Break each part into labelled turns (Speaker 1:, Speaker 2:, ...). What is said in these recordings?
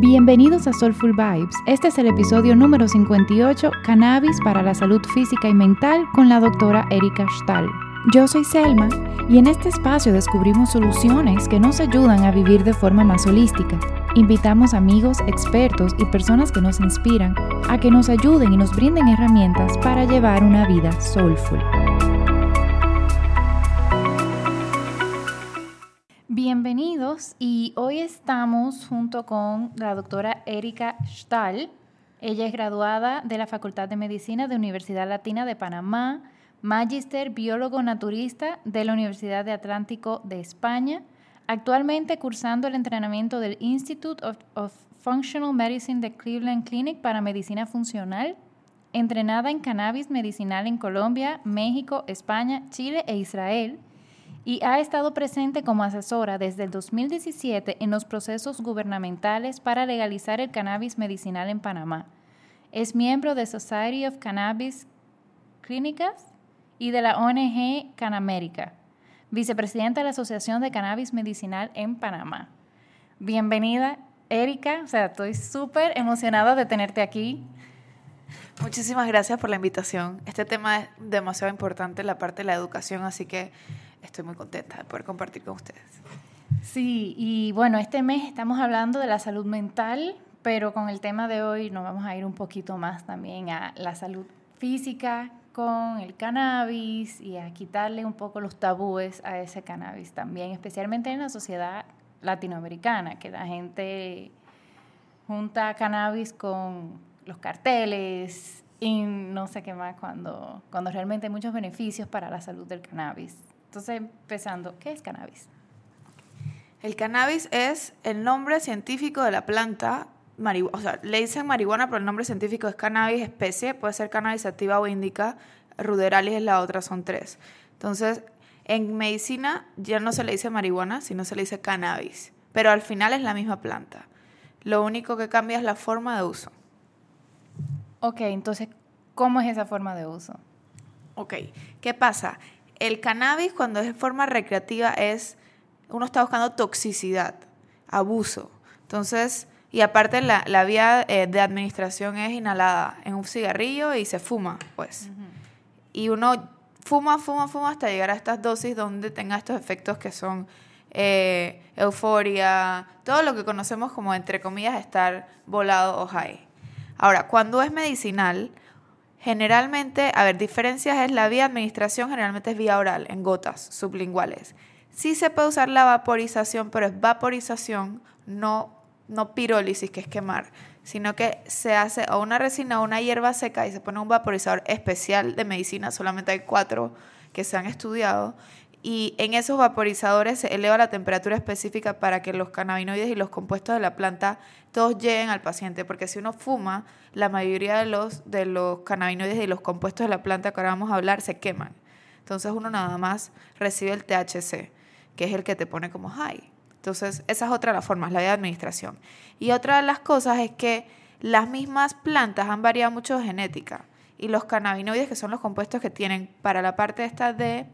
Speaker 1: Bienvenidos a Soulful Vibes. Este es el episodio número 58, Cannabis para la salud física y mental con la doctora Erika Stahl. Yo soy Selma y en este espacio descubrimos soluciones que nos ayudan a vivir de forma más holística. Invitamos amigos, expertos y personas que nos inspiran a que nos ayuden y nos brinden herramientas para llevar una vida soulful. Bienvenidos y hoy estamos junto con la doctora Erika Stahl. Ella es graduada de la Facultad de Medicina de Universidad Latina de Panamá, Magister Biólogo Naturista de la Universidad de Atlántico de España, actualmente cursando el entrenamiento del Institute of, of Functional Medicine de Cleveland Clinic para Medicina Funcional, entrenada en cannabis medicinal en Colombia, México, España, Chile e Israel y ha estado presente como asesora desde el 2017 en los procesos gubernamentales para legalizar el cannabis medicinal en Panamá. Es miembro de Society of Cannabis Clínicas y de la ONG Canamérica, vicepresidenta de la Asociación de Cannabis Medicinal en Panamá. Bienvenida, Erika. O sea, estoy súper emocionada de tenerte aquí.
Speaker 2: Muchísimas gracias por la invitación. Este tema es demasiado importante, la parte de la educación, así que estoy muy contenta de poder compartir con ustedes.
Speaker 1: Sí, y bueno, este mes estamos hablando de la salud mental, pero con el tema de hoy nos vamos a ir un poquito más también a la salud física con el cannabis y a quitarle un poco los tabúes a ese cannabis también, especialmente en la sociedad latinoamericana, que la gente junta cannabis con los carteles y no sé qué más, cuando, cuando realmente hay muchos beneficios para la salud del cannabis. Entonces, empezando, ¿qué es cannabis?
Speaker 2: El cannabis es el nombre científico de la planta marihuana. O sea, le dicen marihuana, pero el nombre científico es cannabis especie. Puede ser cannabis activa o indica. Ruderalis es la otra, son tres. Entonces, en medicina ya no se le dice marihuana, sino se le dice cannabis. Pero al final es la misma planta. Lo único que cambia es la forma de uso.
Speaker 1: Ok, entonces, ¿cómo es esa forma de uso?
Speaker 2: Ok, ¿qué pasa? El cannabis cuando es de forma recreativa es, uno está buscando toxicidad, abuso. Entonces, y aparte la, la vía eh, de administración es inhalada en un cigarrillo y se fuma, pues. Y uno fuma, fuma, fuma hasta llegar a estas dosis donde tenga estos efectos que son eh, euforia, todo lo que conocemos como, entre comillas, estar volado o high. Ahora, cuando es medicinal, Generalmente, a ver, diferencias es la vía administración, generalmente es vía oral, en gotas sublinguales. Sí se puede usar la vaporización, pero es vaporización, no, no pirólisis, que es quemar, sino que se hace a una resina o una hierba seca y se pone un vaporizador especial de medicina, solamente hay cuatro que se han estudiado, y en esos vaporizadores se eleva la temperatura específica para que los cannabinoides y los compuestos de la planta todos lleguen al paciente, porque si uno fuma, la mayoría de los, de los cannabinoides y los compuestos de la planta que ahora vamos a hablar se queman. Entonces uno nada más recibe el THC, que es el que te pone como high. Entonces esa es otra de las formas, la de administración. Y otra de las cosas es que las mismas plantas han variado mucho de genética y los cannabinoides, que son los compuestos que tienen para la parte esta de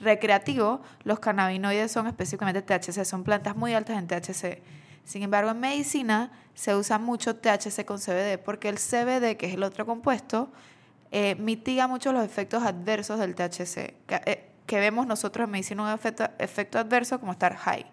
Speaker 2: recreativo, los cannabinoides son específicamente THC, son plantas muy altas en THC. Sin embargo, en medicina se usa mucho THC con CBD porque el CBD, que es el otro compuesto, eh, mitiga mucho los efectos adversos del THC, eh, que, vemos nosotros en medicina un efecto, efecto adverso como estar high.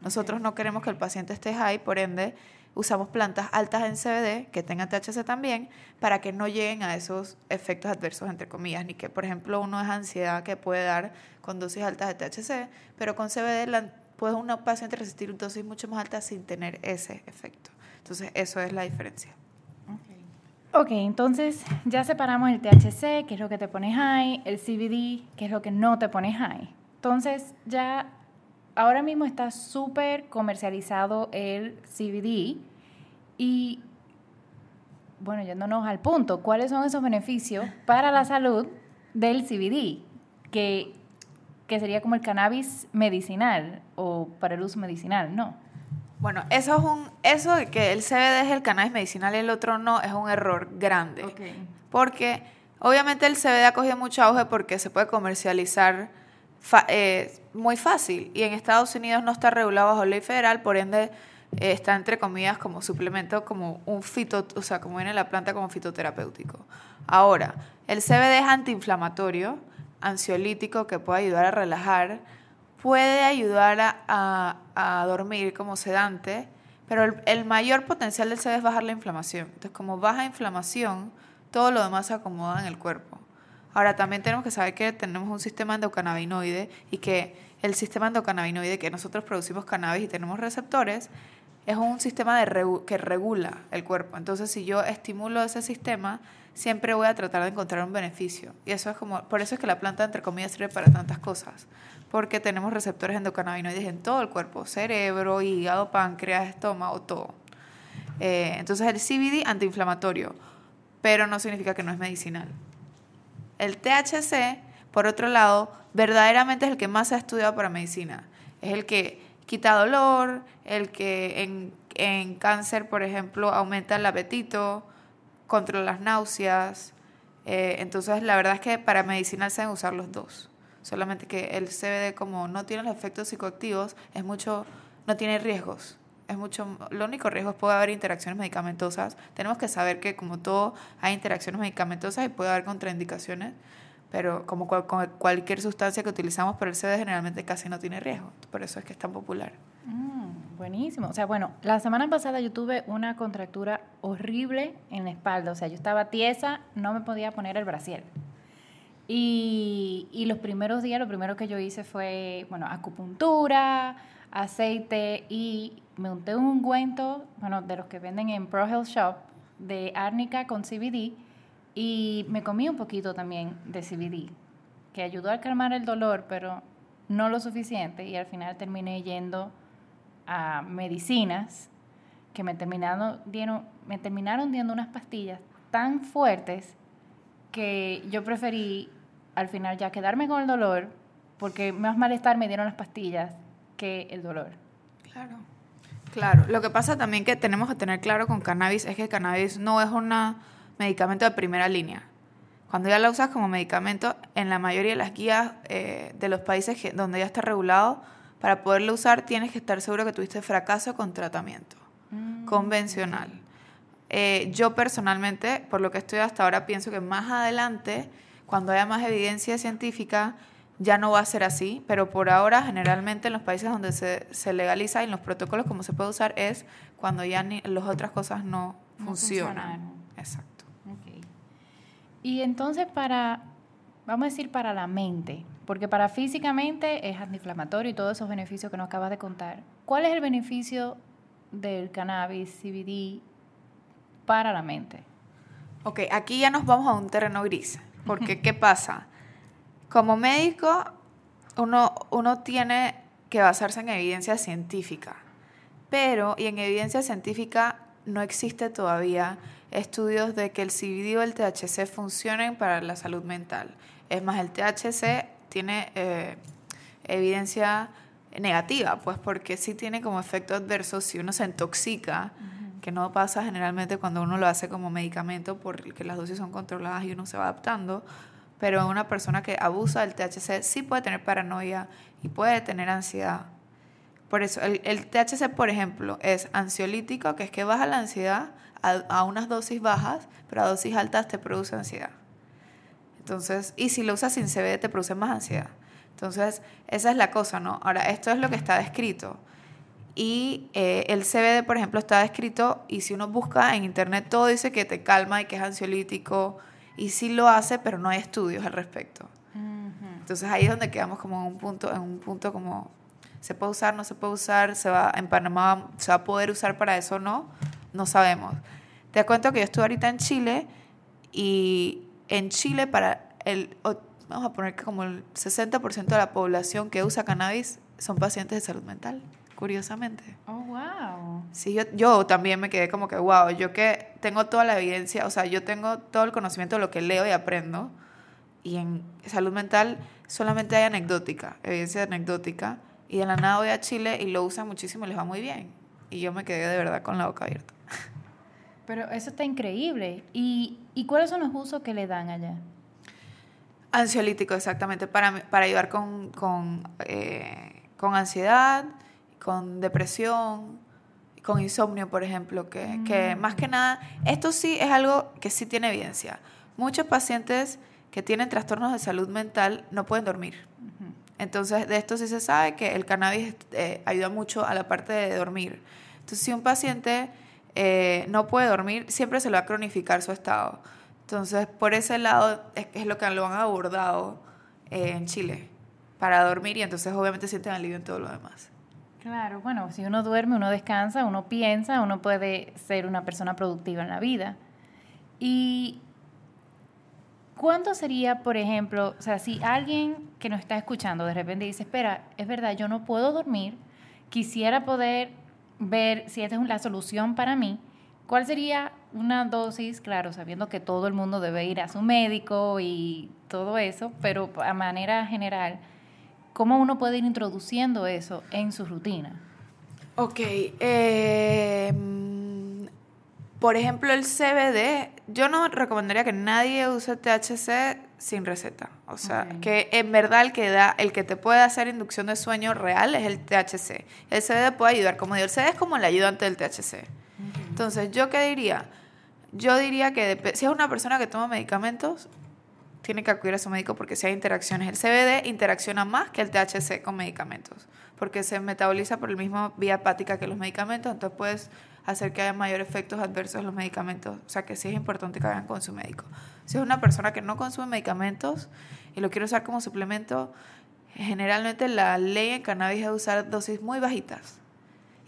Speaker 2: Nosotros no queremos que el paciente esté high, por ende, usamos plantas altas en CBD que tengan THC también para que no lleguen a esos efectos adversos, entre comillas, ni que, por ejemplo, uno es ansiedad que puede dar con dosis altas de THC, pero con CBD la, puede un paciente resistir dosis mucho más altas sin tener ese efecto. Entonces, eso es la diferencia.
Speaker 1: Ok, entonces ya separamos el THC, que es lo que te pone high, el CBD, que es lo que no te pone high. Entonces, ya ahora mismo está súper comercializado el CBD y, bueno, yéndonos al punto, ¿cuáles son esos beneficios para la salud del CBD? Que, que sería como el cannabis medicinal o para el uso medicinal, ¿no?
Speaker 2: Bueno, eso es un, eso de que el CBD es el cannabis medicinal y el otro no, es un error grande. Porque obviamente el CBD ha cogido mucho auge porque se puede comercializar eh, muy fácil y en Estados Unidos no está regulado bajo ley federal, por ende eh, está entre comillas como suplemento, como un fito, o sea, como viene la planta como fitoterapéutico. Ahora, el CBD es antiinflamatorio, ansiolítico que puede ayudar a relajar, puede ayudar a, a, dormir como sedante, pero el, el, mayor potencial del CBD es bajar la inflamación. Entonces, como baja inflamación, todo lo demás se acomoda en el cuerpo. Ahora, también tenemos que saber que tenemos un sistema endocannabinoide y que el sistema endocannabinoide que nosotros producimos cannabis y tenemos receptores es un sistema que regula el cuerpo. Entonces, si yo estimulo ese sistema, siempre voy a tratar de encontrar un beneficio. Y eso es como, por eso es que la planta, entre comillas, sirve para tantas cosas. Porque tenemos receptores endocannabinoides en todo el cuerpo, cerebro, hígado, páncreas, estómago, todo. Eh, entonces, el CBD antiinflamatorio, pero no significa que no es medicinal. El THC, por otro lado, verdaderamente es el que más se ha estudiado para medicina. Es el que quita dolor, el que en, en cáncer, por ejemplo, aumenta el apetito, controla las náuseas. Eh, entonces, la verdad es que para medicinal se deben usar los dos. Solamente que el CBD, como no tiene los efectos psicoactivos, es mucho, no tiene riesgos. Es mucho, lo único riesgo es puede haber interacciones medicamentosas. Tenemos que saber que como todo hay interacciones medicamentosas y puede haber contraindicaciones, pero como con cualquier sustancia que utilizamos, pero el CBD generalmente casi no tiene riesgo. Por eso es que es tan popular.
Speaker 1: Mm, buenísimo. O sea, bueno, la semana pasada yo tuve una contractura horrible en la espalda. O sea, yo estaba tiesa, no me podía poner el brasier. Y, y los primeros días, lo primero que yo hice fue, bueno, acupuntura, aceite y me unté un ungüento, bueno, de los que venden en Pro Health Shop, de árnica con CBD y me comí un poquito también de CBD, que ayudó a calmar el dolor, pero no lo suficiente. Y al final terminé yendo a medicinas que me terminaron, dieron, me terminaron dando unas pastillas tan fuertes que yo preferí al final ya quedarme con el dolor, porque más malestar me dieron las pastillas que el dolor.
Speaker 2: Claro. Claro, lo que pasa también que tenemos que tener claro con cannabis es que el cannabis no es una medicamento de primera línea. Cuando ya la usas como medicamento, en la mayoría de las guías eh, de los países donde ya está regulado, para poderlo usar tienes que estar seguro que tuviste fracaso con tratamiento mm. convencional. Eh, yo personalmente, por lo que estoy hasta ahora, pienso que más adelante, cuando haya más evidencia científica, ya no va a ser así, pero por ahora generalmente en los países donde se, se legaliza y en los protocolos como se puede usar es cuando ya ni, las otras cosas no, funcionan. Exacto.
Speaker 1: Y entonces para, vamos a decir para la mente, porque para físicamente es antiinflamatorio y todos esos beneficios que nos acabas de contar. ¿Cuál es el beneficio del cannabis CBD para la mente?
Speaker 2: Ok, aquí ya nos vamos a un terreno gris, porque ¿qué pasa? Como médico, uno, uno tiene que basarse en evidencia científica, pero, y en evidencia científica no existe todavía estudios de que el CBD o el THC funcionen para la salud mental. Es más, el THC tiene eh, evidencia negativa, pues porque sí tiene como efecto adverso si uno se intoxica, que no pasa generalmente cuando uno lo hace como medicamento porque las dosis son controladas y uno se va adaptando, pero una persona que abusa del THC sí puede tener paranoia y puede tener ansiedad. Por eso, el, el THC, por ejemplo, es ansiolítico, que es que baja la ansiedad, a, unas dosis bajas, pero a dosis altas te produce ansiedad. Entonces, y si lo usas sin CBD te produce más ansiedad. Entonces, esa es la cosa, ¿no? Ahora, esto es lo que está descrito. Y eh, el CBD, por ejemplo, está descrito y si uno busca en internet todo dice que te calma y que es ansiolítico y sí lo hace, pero no hay estudios al respecto. Entonces ahí es donde quedamos como en un punto, en un punto como se puede usar, no se puede usar, se va en Panamá se va a poder usar para eso o no, no sabemos. Te cuento que yo estuve ahorita en Chile y en Chile para el, vamos a poner que como el 60% de la población que usa cannabis son pacientes de salud mental, curiosamente.
Speaker 1: Oh, wow.
Speaker 2: Sí, yo, yo también me quedé como que, wow, yo que tengo toda la evidencia, o sea, yo tengo todo el conocimiento de lo que leo y aprendo, y en salud mental solamente hay anecdótica, evidencia anecdótica, y de la nada voy a Chile y lo usan muchísimo y les va muy bien. Y yo me quedé de verdad con la boca abierta.
Speaker 1: Pero eso está increíble. ¿Y, cuáles son los usos que le dan allá?
Speaker 2: Ansiolítico, exactamente, para, para ayudar con, con, eh, con ansiedad, con depresión, con insomnio, por ejemplo, que, que más que nada, esto sí es algo que sí tiene evidencia. Muchos pacientes que tienen trastornos de salud mental no pueden dormir. Entonces, de esto sí se sabe que el cannabis eh, ayuda mucho a la parte de dormir. Entonces, si un paciente eh, no puede dormir, siempre se le va a cronificar su estado. Entonces, por ese lado es, es lo que lo han abordado eh, en Chile, para dormir y entonces obviamente sienten alivio en todo lo demás.
Speaker 1: Claro, bueno, si uno duerme, uno descansa, uno piensa, uno puede ser una persona productiva en la vida. Y ¿Cuánto sería, por ejemplo, o sea, si alguien que nos está escuchando de repente dice, espera, es verdad, yo no puedo dormir, quisiera poder ver si esta es la solución para mí, ¿cuál sería una dosis, claro, sabiendo que todo el mundo debe ir a su médico y todo eso, pero a manera general, ¿cómo uno puede ir introduciendo eso en su rutina?
Speaker 2: Ok, eh por ejemplo, el CBD, yo no recomendaría que nadie use THC sin receta. O sea, que en verdad el que, da, el que te puede hacer inducción de sueño real es el THC. El CBD puede ayudar, como digo, el CBD es como el ayudante del THC. Entonces, ¿yo qué diría? Yo diría que si es una persona que toma medicamentos, tiene que acudir a su médico porque si hay interacciones. El CBD interacciona más que el THC con medicamentos, porque se metaboliza por la misma vía hepática que los medicamentos, entonces puedes hacer que haya mayores efectos adversos en los medicamentos. O sea que sí es importante que vayan con su médico. Si es una persona que no consume medicamentos y lo quiere usar como suplemento, generalmente la ley en cannabis es usar dosis muy bajitas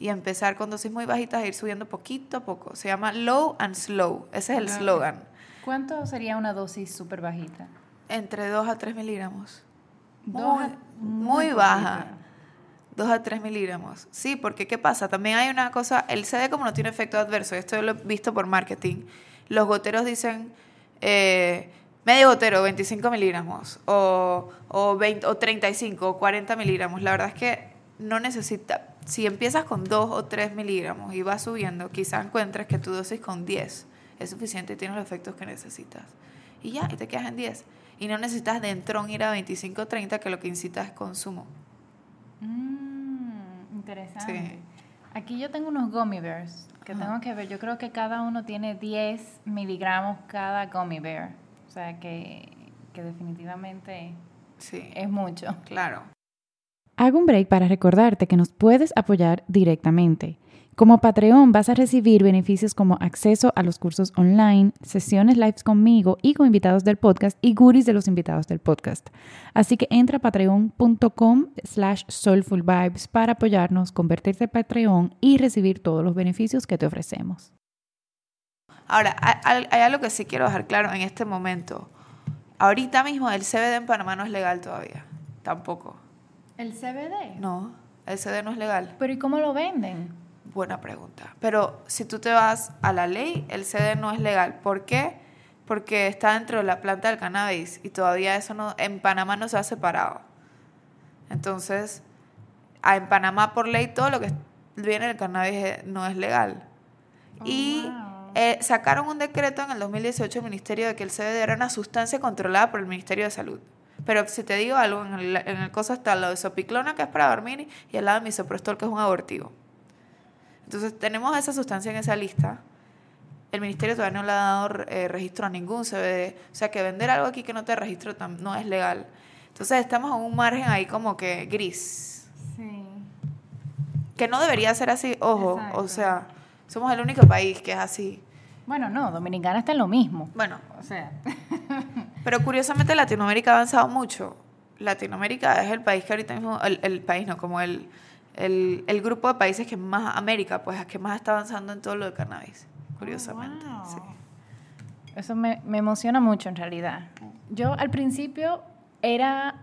Speaker 2: y empezar con dosis muy bajitas e ir subiendo poquito a poco. Se llama low and slow. Ese es el slogan.
Speaker 1: ¿Cuánto sería una dosis súper bajita?
Speaker 2: Entre 2 a 3 miligramos. Muy, muy baja. 2 a 3 miligramos. Sí, porque ¿qué pasa? También hay una cosa, el CD como no tiene efecto adverso, esto lo he visto por marketing, los goteros dicen eh, medio gotero, 25 miligramos, o, o, 20, o 35 o 40 miligramos. La verdad es que no necesita, si empiezas con 2 o 3 miligramos y vas subiendo, quizás encuentres que tu dosis con 10 es suficiente y tienes los efectos que necesitas. Y ya, y te quedas en 10. Y no necesitas de entrón ir a 25 o 30, que lo que incita es consumo.
Speaker 1: Mm interesante. Aquí yo tengo unos gummy bears que tengo que ver. Yo creo que cada uno tiene 10 miligramos cada gummy bear. O sea que, que definitivamente sí. es mucho.
Speaker 2: Claro.
Speaker 1: Hago un break para recordarte que nos puedes apoyar directamente. Como Patreon vas a recibir beneficios como acceso a los cursos online, sesiones lives conmigo y con invitados del podcast y goodies de los invitados del podcast. Así que entra a patreon.com slash soulfulvibes para apoyarnos, convertirte en Patreon y recibir todos los beneficios que te ofrecemos.
Speaker 2: Ahora, hay, algo que sí quiero dejar claro en este momento. Ahorita mismo el CBD en Panamá no es legal todavía. Tampoco.
Speaker 1: ¿El CBD?
Speaker 2: No, el CBD no es legal.
Speaker 1: ¿Pero y cómo lo venden?
Speaker 2: Buena pregunta. Pero si tú te vas a la ley, el CD no es legal. ¿Por qué? Porque está dentro de la planta del cannabis y todavía eso no, en Panamá no se ha separado. Entonces, en Panamá por ley todo lo que viene del cannabis no es legal. Oh, y eh, sacaron un decreto en el 2018 el Ministerio de que el CBD era una sustancia controlada por el Ministerio de Salud. Pero si te digo algo, en el, en el cosa está lo de sopiclona, que es para dormir, y el lado de misoprostol, que es un abortivo. Entonces, tenemos esa sustancia en esa lista. El ministerio todavía no le ha dado eh, registro a ningún CBD. O sea, que vender algo aquí que no te registro no es legal. Entonces, estamos en un margen ahí como que gris. Sí. Que no debería ser así, ojo. O sea, somos el único país que es así.
Speaker 1: Bueno, no, Dominicana está en lo mismo.
Speaker 2: Bueno, o sea. pero curiosamente Latinoamérica ha avanzado mucho. Latinoamérica es el país que ahorita mismo, el, el país no, como el, el, el, grupo de países que más, América, pues, que más está avanzando en todo lo de cannabis, curiosamente. Oh,
Speaker 1: Eso me, me, emociona mucho en realidad. Yo al principio era,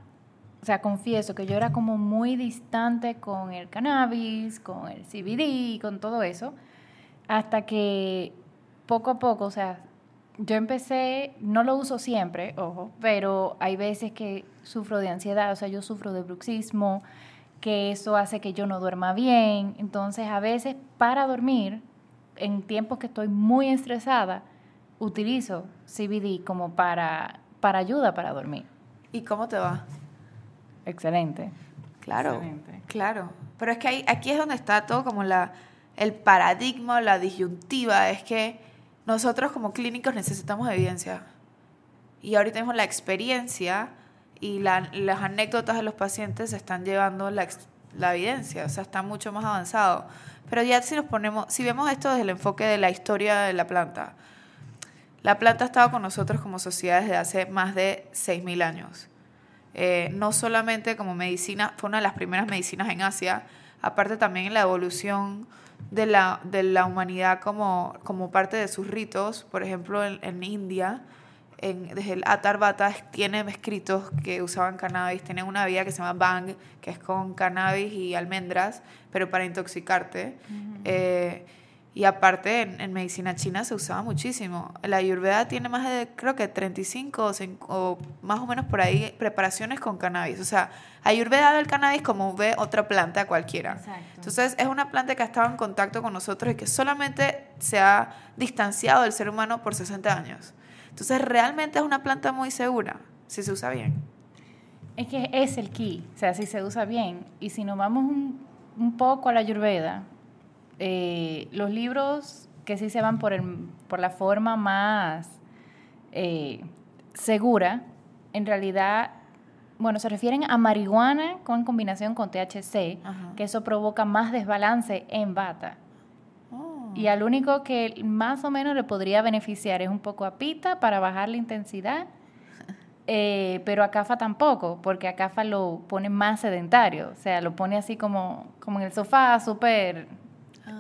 Speaker 1: o sea, confieso que yo era como muy distante con el cannabis, con el CBD, con todo eso, hasta que poco a poco, o sea, yo empecé, no lo uso siempre, ojo, pero hay veces que sufro de ansiedad, o sea, yo sufro de bruxismo, que eso hace que yo no duerma bien. Entonces, a veces para dormir, en tiempos que estoy muy estresada, utilizo CBD como para, para ayuda para dormir.
Speaker 2: ¿Y cómo te va?
Speaker 1: Excelente.
Speaker 2: Claro, claro. Pero es que ahí, aquí es donde está todo como la, el paradigma, la disyuntiva es que nosotros como clínicos necesitamos evidencia. Y ahorita mismo la experiencia y las anécdotas de los pacientes están llevando la, la evidencia, o sea, está mucho más avanzado. Pero ya si nos ponemos, si vemos esto desde el enfoque de la historia de la planta, la planta ha estado con nosotros como sociedad desde hace más de 6.000 años. Eh, no solamente como medicina, fue una de las primeras medicinas en Asia, aparte también en la evolución de la, de la humanidad como, como parte de sus ritos, por ejemplo en, en India, en, desde el Atarbata tienen escritos que usaban cannabis, tienen una vía que se llama Bang, que es con cannabis y almendras, pero para intoxicarte. eh, y aparte, en, medicina china se usaba muchísimo. La ayurveda tiene más de, creo que 35 o, más o menos por ahí, preparaciones con cannabis. O sea, ayurveda del cannabis como ve otra planta cualquiera. Entonces, es una planta que ha estado en contacto con nosotros y que solamente se ha distanciado del ser humano por 60 años. Entonces, realmente es una planta muy segura, si se usa bien.
Speaker 1: Es que es el key, o sea, si se usa bien. Y si nos vamos un, un poco a la ayurveda, eh, los libros que sí se van por, el, por la forma más eh, segura, en realidad, bueno, se refieren a marihuana con combinación con THC, que eso provoca más desbalance en bata. Oh. Y al único que más o menos le podría beneficiar es un poco a pita para bajar la intensidad, eh, pero a CAFA tampoco, porque a CAFA lo pone más sedentario, o sea, lo pone así como, como en el sofá, súper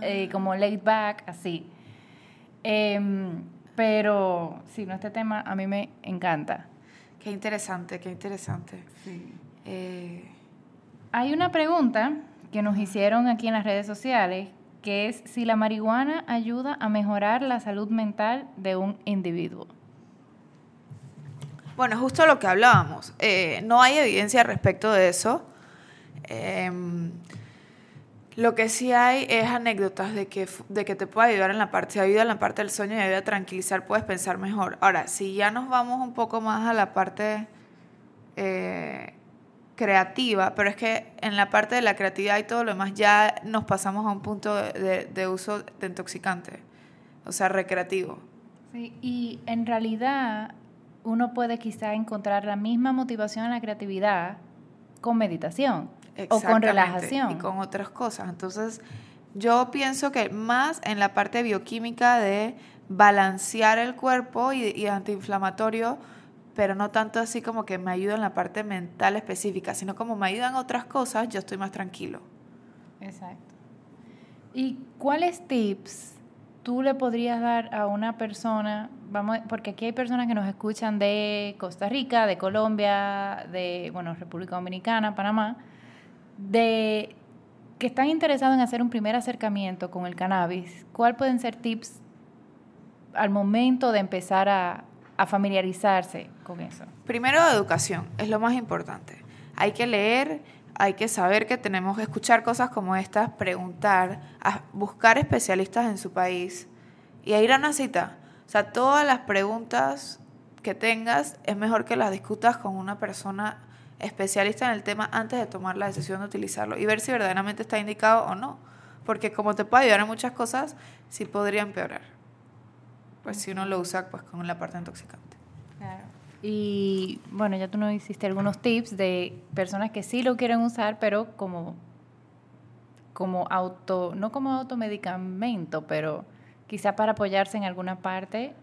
Speaker 1: eh, como laid back, así. Em, pero sí, no, este tema a mí me encanta.
Speaker 2: Qué interesante, qué interesante.
Speaker 1: Eh, Hay una pregunta que nos hicieron aquí en las redes sociales, que es si la marihuana ayuda a mejorar la salud mental de un individuo.
Speaker 2: Bueno, justo lo que hablábamos. Eh, no hay evidencia respecto de eso. Em, lo que sí hay es anécdotas de que, de que te puede ayudar en la parte, si ayuda en la parte del sueño y ayuda a tranquilizar, puedes pensar mejor. Ahora, si ya nos vamos un poco más a la parte eh, creativa, pero es que en la parte de la creatividad y todo lo demás ya nos pasamos a un punto de, de uso de intoxicante, o sea, recreativo.
Speaker 1: Sí, y en realidad uno puede quizá encontrar la misma motivación en la creatividad con meditación o con relajación.
Speaker 2: Y con otras cosas. Entonces, yo pienso que más en la parte bioquímica de balancear el cuerpo y, antiinflamatorio, pero no tanto así como que me ayuda en la parte mental específica, sino como me ayudan otras cosas, yo estoy más tranquilo.
Speaker 1: Exacto. ¿Y cuáles tips tú le podrías dar a una persona, vamos, porque aquí hay personas que nos escuchan de Costa Rica, de Colombia, de, bueno, República Dominicana, Panamá, de que están interesados en hacer un primer acercamiento con el cannabis, ¿cuáles pueden ser tips al momento de empezar a, familiarizarse con eso?
Speaker 2: Primero, educación, es lo más importante. Hay que leer, hay que saber que tenemos que escuchar cosas como estas, preguntar, buscar especialistas en su país y a ir a una cita. O sea, todas las preguntas que tengas es mejor que las discutas con una persona especialista en el tema antes de tomar la decisión de utilizarlo y ver si verdaderamente está indicado o no. Porque como te puede ayudar en muchas cosas, sí podría empeorar. Pues si uno lo usa pues con la parte intoxicante.
Speaker 1: Claro. Y bueno, ya tú nos hiciste algunos tips de personas que sí lo quieren usar, pero como, como auto, no como automedicamento, pero quizá para apoyarse en alguna parte.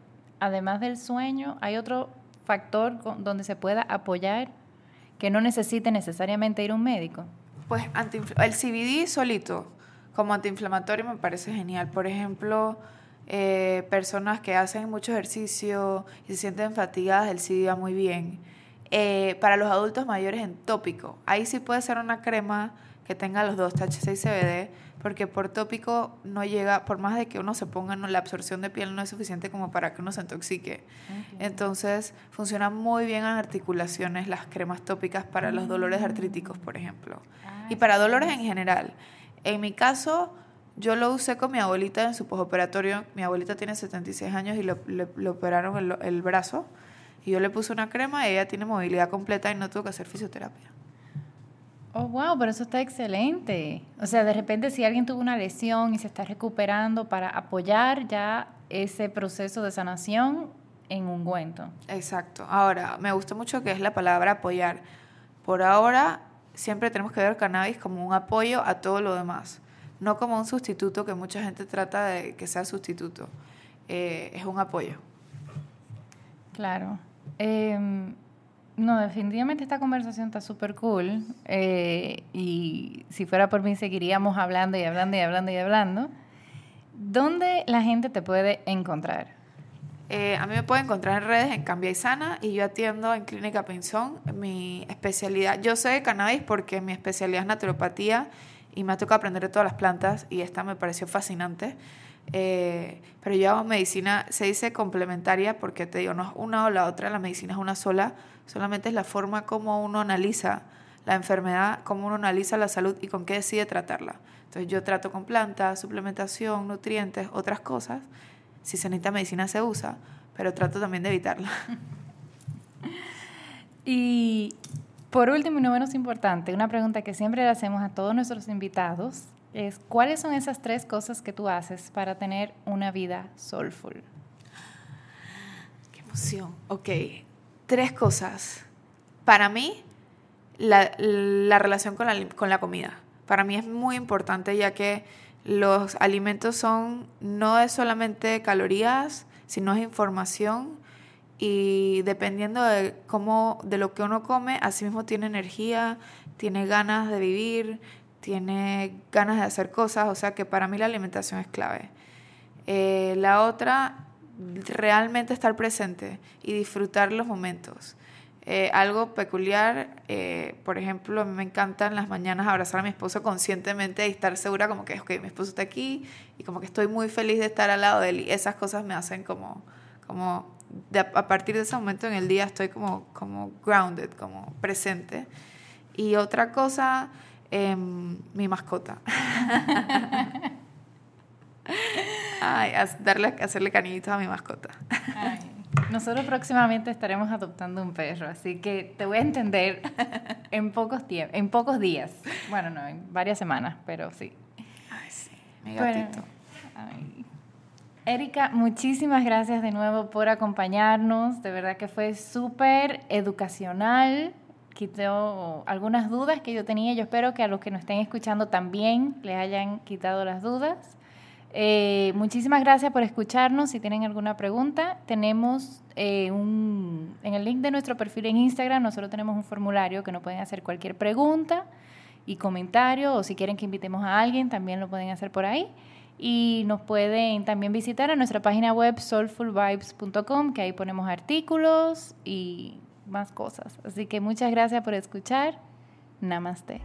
Speaker 1: Además del sueño, hay otro factor donde se pueda apoyar que no necesite necesariamente ir a un médico?
Speaker 2: Pues el CBD solito como antiinflamatorio me parece genial. Por ejemplo, eh, personas que hacen mucho ejercicio y se sienten fatigadas, el CBD va muy bien. Eh, para los adultos mayores en tópico, ahí sí puede ser una crema que tenga los dos THC y CBD, porque por tópico no llega, por más de que uno se ponga, no, la absorción de piel no es suficiente como para que uno se intoxique. Entonces, funciona muy bien en articulaciones las cremas tópicas para los dolores mm. artríticos, por ejemplo. Ah, y para dolores en general. En mi caso, yo lo usé con mi abuelita en su postoperatorio. Mi abuelita tiene 76 años y le, operaron el, el brazo. Y yo le puse una crema y ella tiene movilidad completa y no tuvo que hacer fisioterapia.
Speaker 1: Oh, wow, pero eso está excelente. O sea, de repente si alguien tuvo una lesión y se está recuperando para apoyar ya ese proceso de sanación en un cuento.
Speaker 2: Exacto. Ahora, me gusta mucho que es la palabra apoyar. Por ahora, siempre tenemos que ver cannabis como un apoyo a todo lo demás, no como un sustituto que mucha gente trata de que sea sustituto. Eh, es un apoyo.
Speaker 1: Claro. Em, no, definitivamente esta conversación está súper cool. Eh, y si fuera por mí, seguiríamos hablando y hablando y hablando y hablando. ¿Dónde la gente te puede encontrar?
Speaker 2: Eh, a mí me puede encontrar en redes en Cambia y Sana y yo atiendo en Clínica Pinzón. Mi especialidad, yo sé de cannabis porque mi especialidad es naturopatía y me ha tocado aprender de todas las plantas y esta me pareció fascinante. Eh, pero yo hago medicina, se dice complementaria porque te digo, no es una o la otra, la medicina es una sola, solamente es la forma como uno analiza la enfermedad, cómo uno analiza la salud y con qué decide tratarla. Entonces yo trato con plantas, suplementación, nutrientes, otras cosas. Si se necesita medicina se usa, pero trato también de evitarla.
Speaker 1: Y por último y no menos importante, una pregunta que siempre le hacemos a todos nuestros invitados es, ¿cuáles son esas tres cosas que tú haces para tener una vida soulful?
Speaker 2: Qué emoción. Ok, tres cosas. Para mí, la, la relación con la, con la comida. Para mí es muy importante ya que los alimentos son no es solamente calorías, sino es información y dependiendo de cómo de lo que uno come, así mismo tiene energía, tiene ganas de vivir, tiene ganas de hacer cosas, o sea que para mí la alimentación es clave. Eh, la otra, realmente estar presente y disfrutar los momentos. Eh, algo peculiar, eh, por ejemplo, me encanta en las mañanas abrazar a mi esposo conscientemente y estar segura como que, ok, mi esposo está aquí y como que estoy muy feliz de estar al lado de él esas cosas me hacen como, como a partir de ese momento en el día estoy como, como grounded, como presente. Y otra cosa, em, mi mascota. Ay, darle, hacerle cariñitos a mi mascota.
Speaker 1: Nosotros próximamente estaremos adoptando un perro, así que te voy a entender en pocos, en pocos días. Bueno, no, en varias semanas, pero sí.
Speaker 2: Ay, sí, mi gatito.
Speaker 1: Erika, muchísimas gracias de nuevo por acompañarnos. De verdad que fue súper educacional. Quitó algunas dudas que yo tenía. Yo espero que a los que nos estén escuchando también les hayan quitado las dudas. Eh, muchísimas gracias por escucharnos. Si tienen alguna pregunta, tenemos eh, un, en el link de nuestro perfil en Instagram, nosotros tenemos un formulario que nos pueden hacer cualquier pregunta y comentario, o si quieren que invitemos a alguien, también lo pueden hacer por ahí. Y nos pueden también visitar a nuestra página web soulfulvibes.com, que ahí ponemos artículos y más cosas. Así que muchas gracias por escuchar. Namaste.